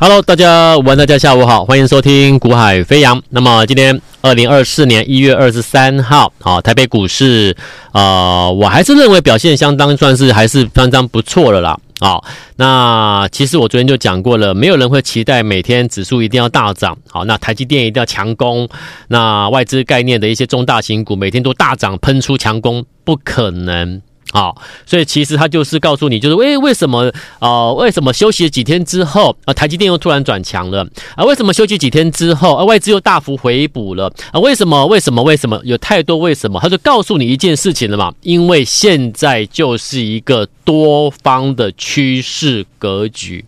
Hello，大家午安，大家下午好，欢迎收听股海飞扬。那么今天二零二四年一月二十三号，好，台北股市，呃，我还是认为表现相当算是还是相当不错的啦。好，那其实我昨天就讲过了，没有人会期待每天指数一定要大涨。好，那台积电一定要强攻，那外资概念的一些中大型股每天都大涨喷出强攻，不可能。好，所以其实他就是告诉你，就是为为什么啊、为什么休息了几天之后啊，台积电又突然转强了啊？为什么休息几天之后啊，外资又大幅回补了啊？为什么？为什么？为什么？有太多为什么？他就告诉你一件事情了嘛，因为现在就是一个多方的趋势格局。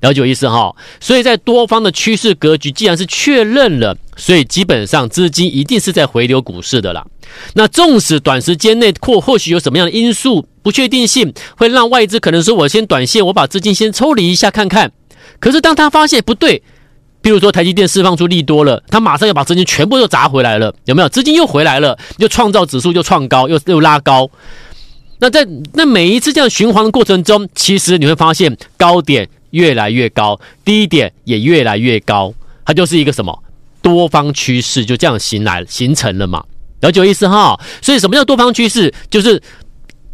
了解我意思哈，所以在多方的趋势格局既然是确认了，所以基本上资金一定是在回流股市的啦。那纵使短时间内或或许有什么样的因素不确定性，会让外资可能说我先短线，我把资金先抽离一下看看。可是当他发现不对，比如说台积电释放出利多了，他马上要把资金全部又砸回来了，有没有？资金又回来了，又创造指数又创高，又又拉高。那在那每一次这样循环的过程中，其实你会发现高点。越来越高，低点也越来越高，它就是一个什么多方趋势，就这样形来形成了嘛？了解意思哈？所以什么叫多方趋势？就是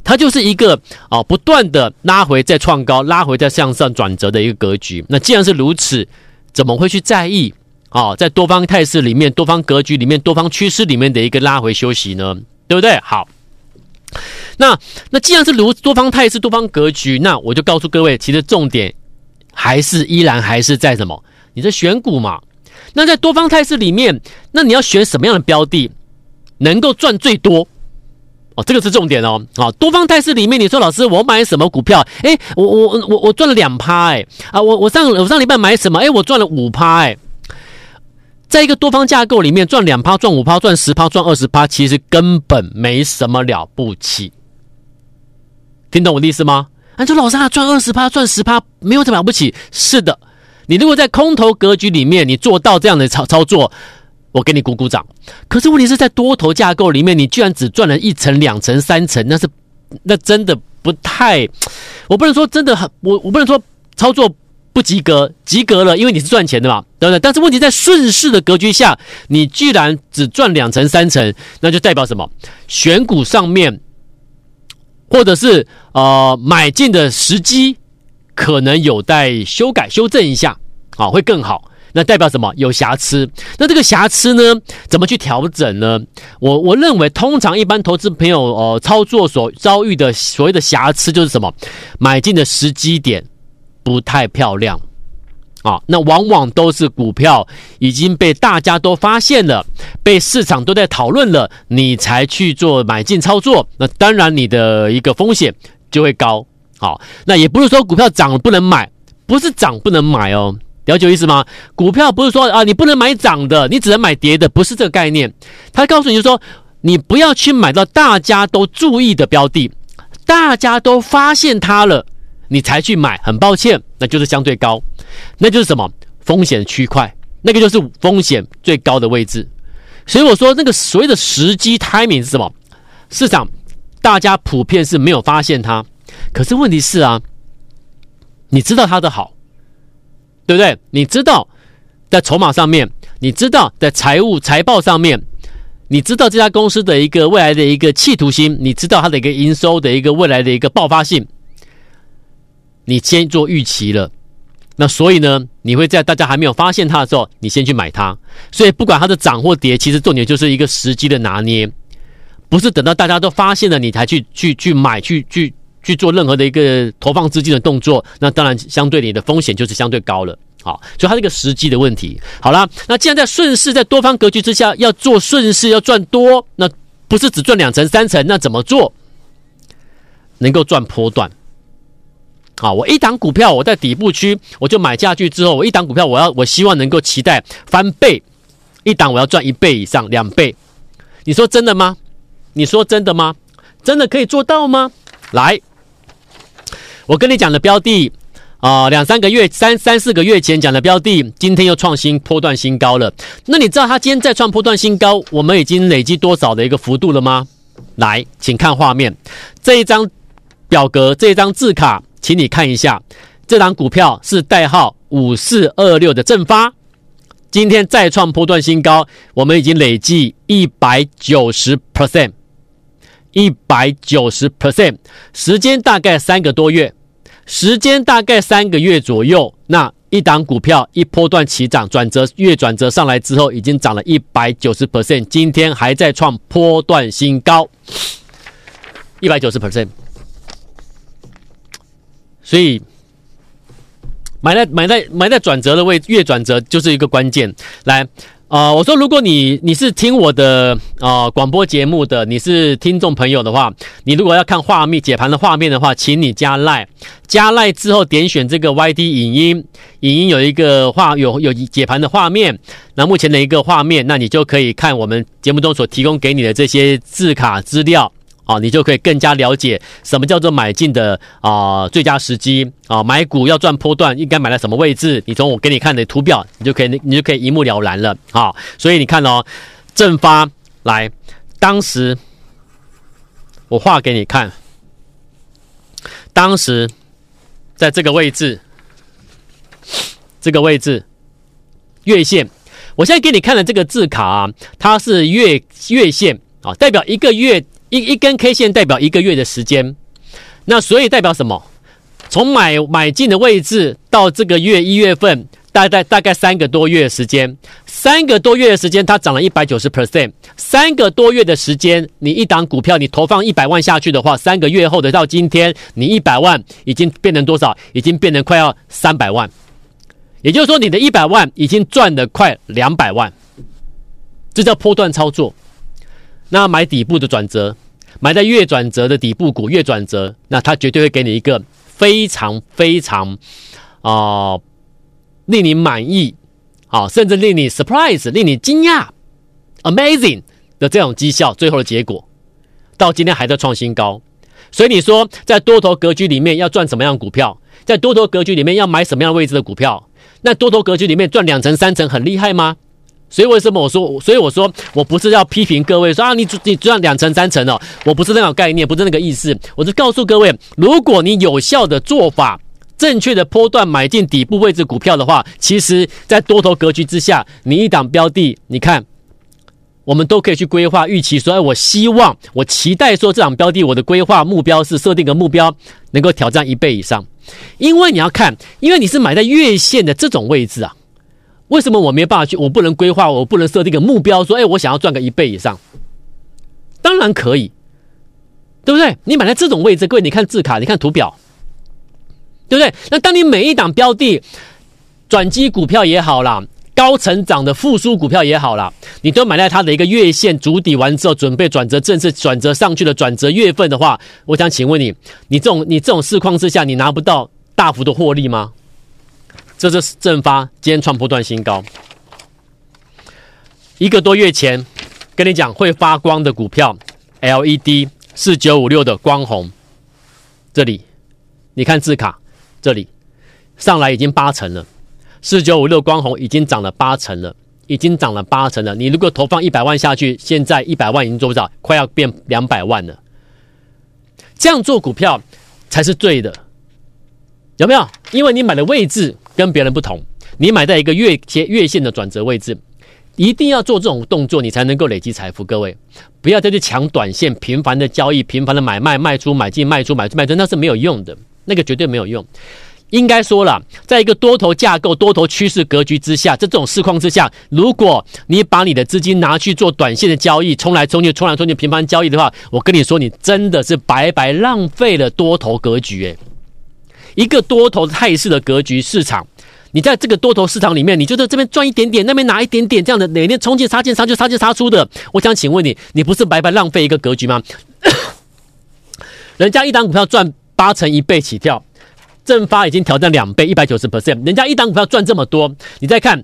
它就是一个啊、哦，不断的拉回再创高，拉回再向上转折的一个格局。那既然是如此，怎么会去在意啊、哦？在多方态势里面、多方格局里面、多方趋势里面的一个拉回休息呢？对不对？好，那那既然是如多方态势、多方格局，那我就告诉各位，其实重点。还是依然还是在什么？你在选股嘛？那在多方态势里面，那你要选什么样的标的，能够赚最多？哦，这个是重点哦。啊，多方态势里面，你说老师，我买什么股票？哎，我我我我赚了两趴，哎啊，我我上我上礼拜买什么？哎，我赚了五趴，哎在一个多方架构里面，赚两趴、赚五趴、赚十趴、赚二十趴，其实根本没什么了不起。听懂我的意思吗？啊，就老师啊，赚二十趴，赚十趴，没有什么了不起。是的，你如果在空头格局里面，你做到这样的操操作，我给你鼓鼓掌。可是问题是在多头架构里面，你居然只赚了一层、两层、三层，那是那真的不太，我不能说真的很，我我不能说操作不及格，及格了，因为你是赚钱的嘛，对不对？但是问题在顺势的格局下，你居然只赚两层、三层，那就代表什么？选股上面。或者是呃买进的时机可能有待修改修正一下啊，会更好。那代表什么？有瑕疵。那这个瑕疵呢，怎么去调整呢？我我认为，通常一般投资朋友呃操作所遭遇的所谓的瑕疵就是什么？买进的时机点不太漂亮。啊，那往往都是股票已经被大家都发现了，被市场都在讨论了，你才去做买进操作，那当然你的一个风险就会高。好，那也不是说股票涨了不能买，不是涨不能买哦，了解意思吗？股票不是说啊，你不能买涨的，你只能买跌的，不是这个概念。他告诉你就说，你不要去买到大家都注意的标的，大家都发现它了。你才去买，很抱歉，那就是相对高，那就是什么风险区块，那个就是风险最高的位置。所以我说，那个所谓的时机 timing 是什么？市场大家普遍是没有发现它，可是问题是啊，你知道它的好，对不对？你知道在筹码上面，你知道在财务财报上面，你知道这家公司的一个未来的一个企图心，你知道它的一个营收的一个未来的一个爆发性。你先做预期了，那所以呢，你会在大家还没有发现它的时候，你先去买它。所以不管它的涨或跌，其实重点就是一个时机的拿捏，不是等到大家都发现了你才去去去买去去去做任何的一个投放资金的动作。那当然，相对你的风险就是相对高了。好，所以它是一个时机的问题。好了，那既然在顺势，在多方格局之下要做顺势要赚多，那不是只赚两成三成，那怎么做能够赚波段？好，我一档股票我在底部区，我就买下去之后，我一档股票我要我希望能够期待翻倍，一档我要赚一倍以上两倍，你说真的吗？你说真的吗？真的可以做到吗？来，我跟你讲的标的啊，两三个月三三四个月前讲的标的，今天又创新波段新高了。那你知道它今天再创波段新高，我们已经累积多少的一个幅度了吗？来，请看画面这一张表格，这一张字卡。请你看一下，这档股票是代号五四二六的正发，今天再创波段新高，我们已经累计一百九十 percent，一百九十 percent，时间大概三个多月，时间大概三个月左右，那。一档股票一波段起涨，转折月转折上来之后，已经涨了一百九十 percent，今天还在创波段新高，一百九十 percent。所以买在买在买在转折的位，月转折就是一个关键。来。啊、我说，如果你你是听我的啊、广播节目的，你是听众朋友的话，你如果要看画面解盘的画面的话，请你加赖，加赖之后点选这个 Y D 影音，影音有一个画有有解盘的画面，那目前的一个画面，那你就可以看我们节目中所提供给你的这些字卡资料。啊，你就可以更加了解什么叫做买进的啊、最佳时机啊，买股要赚波段应该买在什么位置？你从我给你看的图表，你就可以你就可以一目了然了啊。所以你看哦，正发来，当时我画给你看，当时在这个位置，这个位置月线，我现在给你看的这个字卡啊，它是月月线啊，代表一个月。一一根 K 线代表一个月的时间，那所以代表什么？从买买进的位置到这个月一月份，大概大概三个多月的时间，三个多月的时间，它涨了一百九十 percent。三个多月的时间，你一档股票，你投放一百万下去的话，三个月后的到今天，你一百万已经变成多少？已经变成快要三百万，也就是说，你的一百万已经赚了快两百万，这叫波段操作。那买底部的转折。买在月转折的底部股，月转折，那它绝对会给你一个非常非常啊、令你满意啊，甚至令你 surprise、令你惊讶、amazing 的这种绩效，最后的结果到今天还在创新高。所以你说，在多头格局里面要赚什么样的股票？在多头格局里面要买什么样的位置的股票？那多头格局里面赚两成、三成很厉害吗？所以为什么我说？所以我说我不是要批评各位说啊，你你赚两成三成哦，我不是那种概念，不是那个意思。我是告诉各位，如果你有效的做法，正确的波段买进底部位置股票的话，其实，在多头格局之下，你一档标的，你看，我们都可以去规划预期说，哎，我希望，我期待说，这档标的，我的规划目标是设定个目标，能够挑战一倍以上。因为你要看，因为你是买在月线的这种位置啊。为什么我没办法去？我不能规划，我不能设定个目标，说，哎，我想要赚个一倍以上。当然可以，对不对？你买在这种位置，各位，你看字卡，你看图表，对不对？那当你每一档标的转机股票也好啦，高成长的复苏股票也好啦，你都买在它的一个月线筑底完之后，准备转折，正式转折上去的转折月份的话，我想请问你，你这种你这种市况之下，你拿不到大幅的获利吗？这是正发今天创破段新高。一个多月前跟你讲会发光的股票，LED 四九五六的光弘，这里你看字卡，这里上来已经八成了，四九五六光弘已经涨了八成了，已经涨了八成了。你如果投放一百万下去，现在一百万已经做不到，快要变两百万了。这样做股票才是对的。有没有？因为你买的位置跟别人不同，你买在一个月线月线的转折位置，一定要做这种动作，你才能够累积财富。各位，不要再去抢短线，频繁的交易，频繁的买卖卖出，买进卖出，买出卖出，那是没有用的，那个绝对没有用。应该说了，在一个多头架构、多头趋势格局之下，这种市况之下，如果你把你的资金拿去做短线的交易，冲来冲去，冲来冲去，频繁交易的话，我跟你说，你真的是白白浪费了多头格局，诶。一个多头态势的格局市场，你在这个多头市场里面，你就在这边赚一点点，那边拿一点点，这样的哪天冲进杀进杀就杀进杀出的，我想请问你，你不是白白浪费一个格局吗？人家一档股票赚八成一倍起跳，正发已经挑战两倍一百九十 percent，人家一档股票赚这么多，你再看，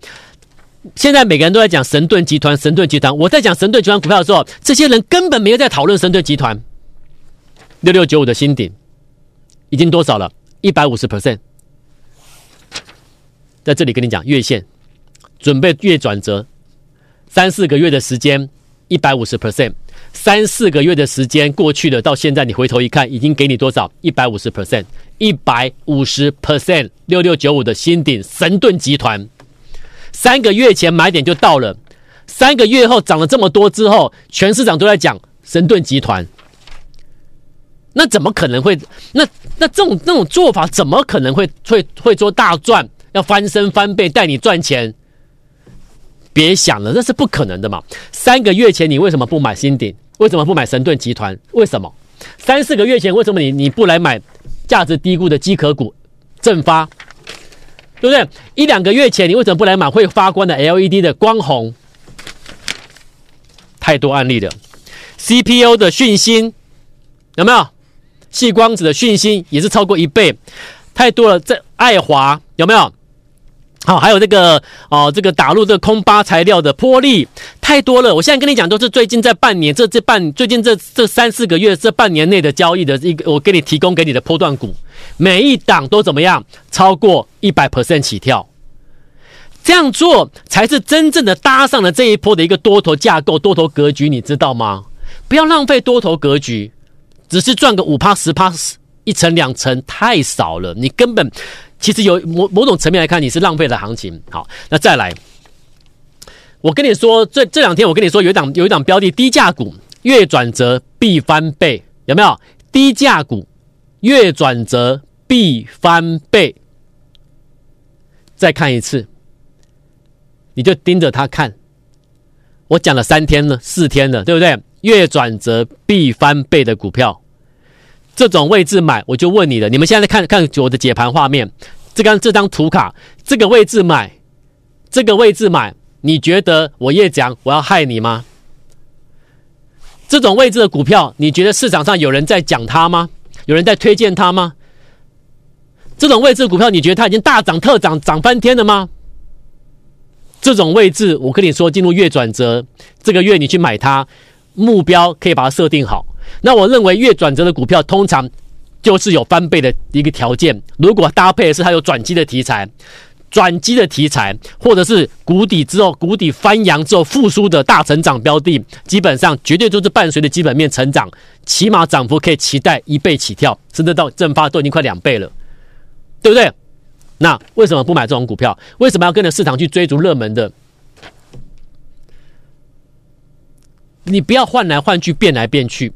现在每个人都在讲神盾集团，神盾集团，我在讲神盾集团股票的时候，这些人根本没有在讨论神盾集团，六六九五的新顶已经多少了？一百五十 percent，在这里跟你讲，月线准备月转折，三四个月的时间，一百五十 percent，三四个月的时间过去了，到现在你回头一看，已经给你多少？一百五十 percent，一百五十 percent，六六九五的新顶神盾集团，三个月前买点就到了，三个月后涨了这么多之后，全市场都在讲神盾集团，那怎么可能会？那那这种那种做法怎么可能会会会做大赚？要翻身翻倍带你赚钱？别想了，那是不可能的嘛！三个月前你为什么不买新鼎？为什么不买神盾集团？为什么？三四个月前为什么你你不来买价值低估的机壳股正发？对不对？一两个月前你为什么不来买会发光的 LED 的光弘？太多案例了，CPU 的讯芯有没有？矽光子的讯息也是超过一倍，太多了。这爱华有没有？好，还有这个哦，这个打入这个空巴材料的波粒太多了。我现在跟你讲，都是最近这半年，这这半最近这这三四个月，这半年内的交易的一个，我给你提供给你的波段股，每一档都怎么样？超过一百 percent 起跳，这样做才是真正的搭上了这一波的一个多头架构、多头格局，你知道吗？不要浪费多头格局，只是赚个五趴十趴，一层两层太少了，你根本。其实有某某种层面来看，你是浪费了行情。好，那再来，我跟你说，这这两天我跟你说，有一档有一档标的低价股，月转折必翻倍，有没有？低价股月转折必翻倍，再看一次，你就盯着它看。我讲了三天了，四天了，对不对？月转折必翻倍的股票。这种位置买，我就问你了。你们现在看看我的解盘画面，这张这张图卡，这个位置买，这个位置买，你觉得我叶讲我要害你吗？这种位置的股票，你觉得市场上有人在讲它吗？有人在推荐它吗？这种位置股票，你觉得它已经大涨特涨，涨翻天了吗？这种位置，我跟你说，进入月转折，这个月你去买它，目标可以把它设定好。那我认为月转折的股票通常就是有翻倍的一个条件。如果搭配的是它有转机的题材，转机的题材，或者是谷底之后谷底翻扬之后复苏的大成长标的，基本上绝对都是伴随着基本面成长，起码涨幅可以期待一倍起跳，甚至到正发都已经快两倍了，对不对？那为什么不买这种股票？为什么要跟着市场去追逐热门的？你不要换来换去，变来变去。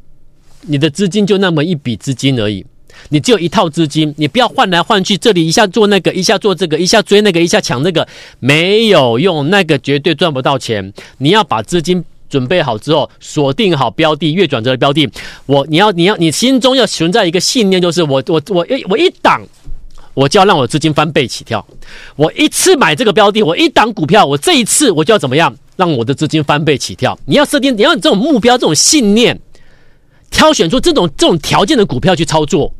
你的资金就那么一笔资金而已，你只有一套资金，你不要换来换去，这里一下做那个，一下做这个，一下追那个，一下抢那个，没有用，那个绝对赚不到钱。你要把资金准备好之后，锁定好标的，月转折的标的。我，你要，你要，你心中要存在一个信念，就是我，我，我一，我一档，我就要让我资金翻倍起跳。我一次买这个标的，我一档股票，我这一次我就要怎么样，让我的资金翻倍起跳。你要设定，你要这种目标，这种信念。挑选出这种这种条件的股票去操作。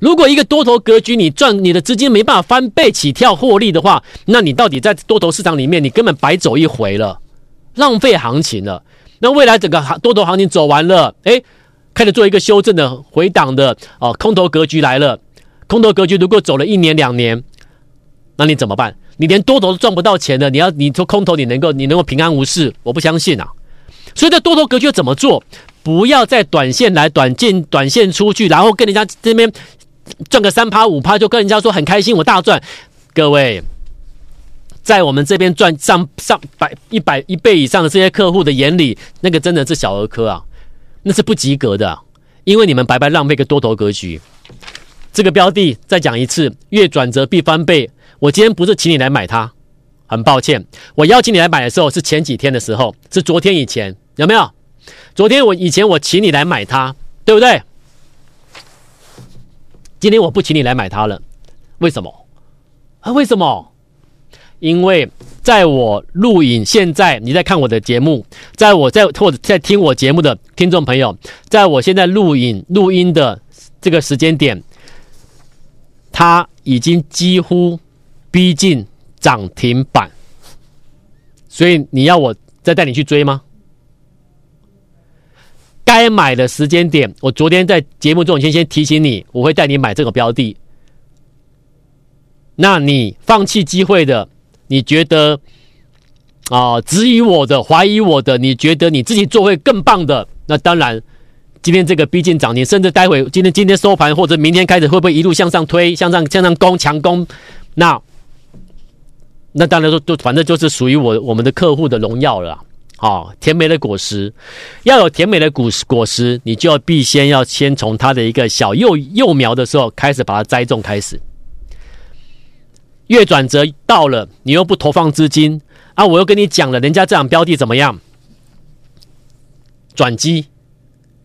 如果一个多头格局，你赚你的资金没办法翻倍起跳获利的话，那你到底在多头市场里面，你根本白走一回了，浪费行情了。那未来整个行多头行情走完了，哎，开始做一个修正的回档的哦，空头格局来了。空头格局如果走了一年两年，那你怎么办？你连多头都赚不到钱了，你要你做空头，你能够你能够平安无事？我不相信啊。所以在多头格局怎么做？不要再短线来短进短线出去，然后跟人家这边赚个三趴五趴，就跟人家说很开心，我大赚。各位，在我们这边赚上上百一百一倍以上的这些客户的眼里，那个真的是小儿科啊，那是不及格的，因为你们白白浪费个多头格局。这个标的再讲一次，月转折必翻倍。我今天不是请你来买它，很抱歉，我邀请你来买的时候是前几天的时候，是昨天以前，有没有？昨天我以前我请你来买它，对不对？今天我不请你来买它了，为什么？啊，为什么？因为在我录影，现在你在看我的节目，在我在或者在听我节目的听众朋友，在我现在录影录音的这个时间点，它已经几乎逼近涨停板，所以你要我再带你去追吗？该买的时间点，我昨天在节目中先先提醒你，我会带你买这个标的。那你放弃机会的，你觉得啊质疑我的、怀疑我的，你觉得你自己做会更棒的，那当然，今天这个逼近涨停，甚至待会今天今天收盘或者明天开始会不会一路向上推、向上向上攻、强攻？那那当然说，就反正就是属于我我们的客户的荣耀了。好，甜美的果实，要有甜美的果果实，你就要必先要先从它的一个小幼幼苗的时候开始把它栽种开始。月转折到了，你又不投放资金啊！我又跟你讲了，人家这样标的怎么样？转机，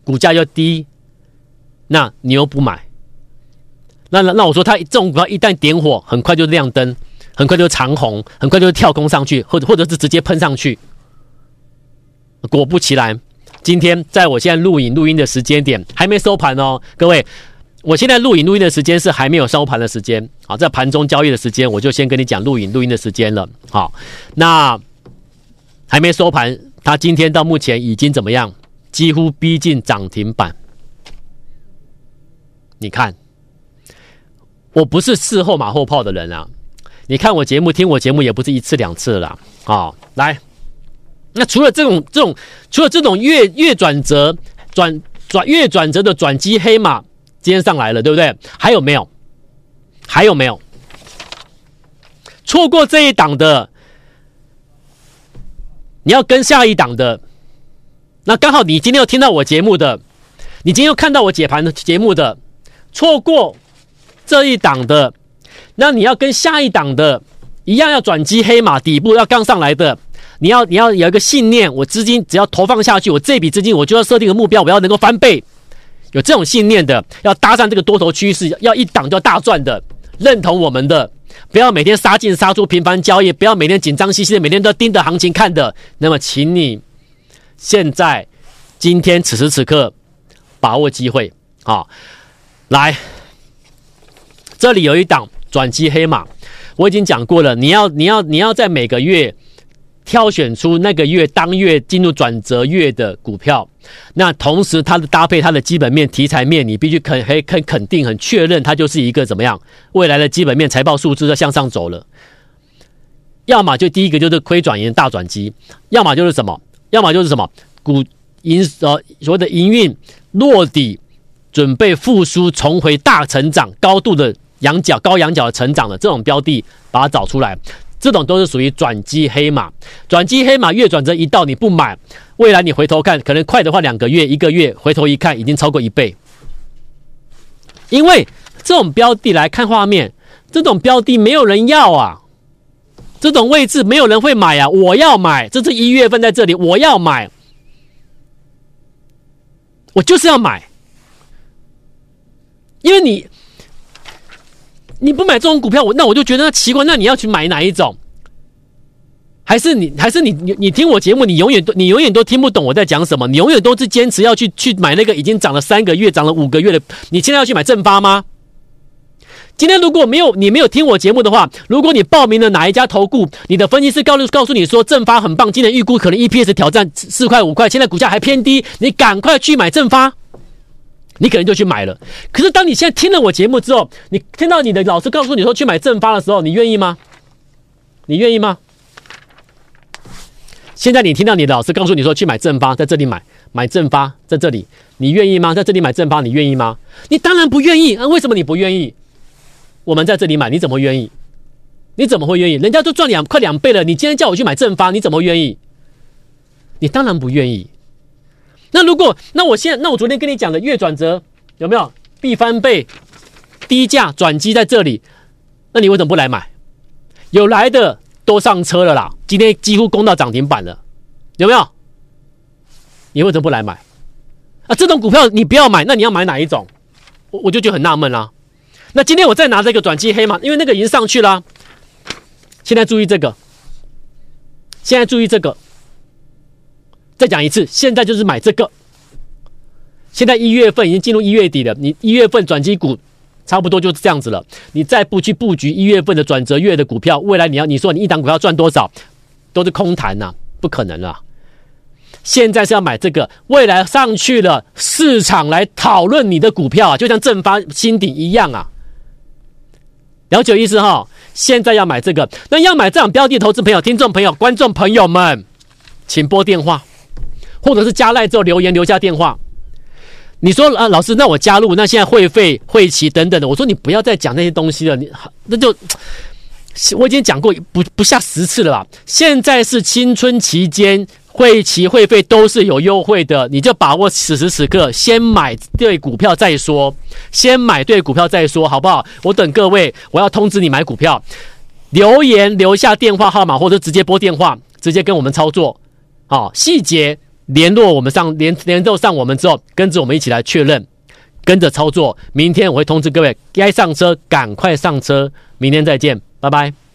股价又低，那你又不买？那那那我说，它这种股票一旦点火，很快就亮灯，很快就长红，很快就跳空上去，或者或者是直接喷上去。果不其然，今天在我现在录影录音的时间点还没收盘哦，各位，我现在录影录音的时间是还没有收盘的时间，好，在盘中交易的时间，我就先跟你讲录影录音的时间了，好，那还没收盘，它今天到目前已经怎么样？几乎逼近涨停板，你看，我不是事后马后炮的人啊，你看我节目听我节目也不是一次两次了，好，来。那除了这种这种，除了这种月月转折转转月转折的转机黑马，今天上来了，对不对？还有没有？还有没有？错过这一档的，你要跟下一档的。那刚好你今天又听到我节目的，你今天又看到我解盘的节目的，错过这一档的，那你要跟下一档的一样，要转机黑马底部要刚上来的。你要你要有一个信念，我资金只要投放下去，我这笔资金我就要设定个目标，我要能够翻倍。有这种信念的，要搭上这个多头趋势，要一档就大赚的，认同我们的，不要每天杀进杀出，频繁交易，不要每天紧张兮兮的，每天都盯着行情看的。那么，请你现在今天此时此刻把握机会啊！来，这里有一档转机黑马，我已经讲过了，你要你要你要在每个月。挑选出那个月当月进入转折月的股票，那同时它的搭配它的基本面题材面，你必须肯很肯肯定很确认它就是一个怎么样未来的基本面财报数字在向上走了。要么就第一个就是亏转盈大转机，要么就是什么，要么就是什么股营呃所谓的营运落底，准备复苏重回大成长高度的羊角高羊角的成长的这种标的，把它找出来。这种都是属于转机黑马，转机黑马月转折一到你不买，未来你回头看，可能快的话两个月、一个月，回头一看已经超过一倍。因为这种标的来看画面，这种标的没有人要啊，这种位置没有人会买啊，我要买，这是一月份在这里，我要买，我就是要买，因为你。你不买这种股票，我那我就觉得那奇怪。那你要去买哪一种？还是你还是你你你听我节目，你永远都你永远都听不懂我在讲什么？你永远都是坚持要去去买那个已经涨了三个月、涨了五个月的。你现在要去买正发吗？今天如果没有你没有听我节目的话，如果你报名了哪一家投顾，你的分析师告诉告诉你说正发很棒，今年预估可能 EPS 挑战四块五块，现在股价还偏低，你赶快去买正发。你可能就去买了，可是当你现在听了我节目之后，你听到你的老师告诉你说去买正发的时候，你愿意吗？你愿意吗？现在你听到你的老师告诉你说去买正发，在这里买买正发，在这里，你愿意吗？在这里买正发，你愿意吗？你当然不愿意啊！为什么你不愿意？我们在这里买，你怎么愿意？你怎么会愿意？人家都赚两快两倍了，你今天叫我去买正发，你怎么愿意？你当然不愿意。那如果那我现在那我昨天跟你讲的月转折有没有必翻倍低价转机在这里？那你为什么不来买？有来的都上车了啦，今天几乎攻到涨停板了，有没有？你为什么不来买？啊，这种股票你不要买，那你要买哪一种？我我就觉得很纳闷啦。那今天我再拿这个转机黑马，因为那个已经上去了。现在注意这个，现在注意这个。再讲一次，现在就是买这个。现在一月份已经进入一月底了，你一月份转机股差不多就是这样子了。你再不去布局一月份的转折月的股票，未来你要你说你一档股票赚多少，都是空谈呐，不可能了。现在是要买这个，未来上去了，市场来讨论你的股票啊，就像正发新鼎一样啊。了解意思哈？现在要买这个，那要买这种标的，投资朋友、听众朋友、观众朋友们，请拨电话，或者是加赖之后留言留下电话。你说啊，老师，那我加入，那现在会费、会期等等的，我说你不要再讲那些东西了，你那就我已经讲过不不下十次了吧？现在是青春期间，会期、会费都是有优惠的，你就把握此时此刻，先买对股票再说，先买对股票再说，好不好？我等各位，我要通知你买股票，留言留下电话号码或者直接拨电话，直接跟我们操作，好，细节。联络我们上联联络上我们之后，跟着我们一起来确认，跟着操作。明天我会通知各位，该上车赶快上车。明天再见，拜拜。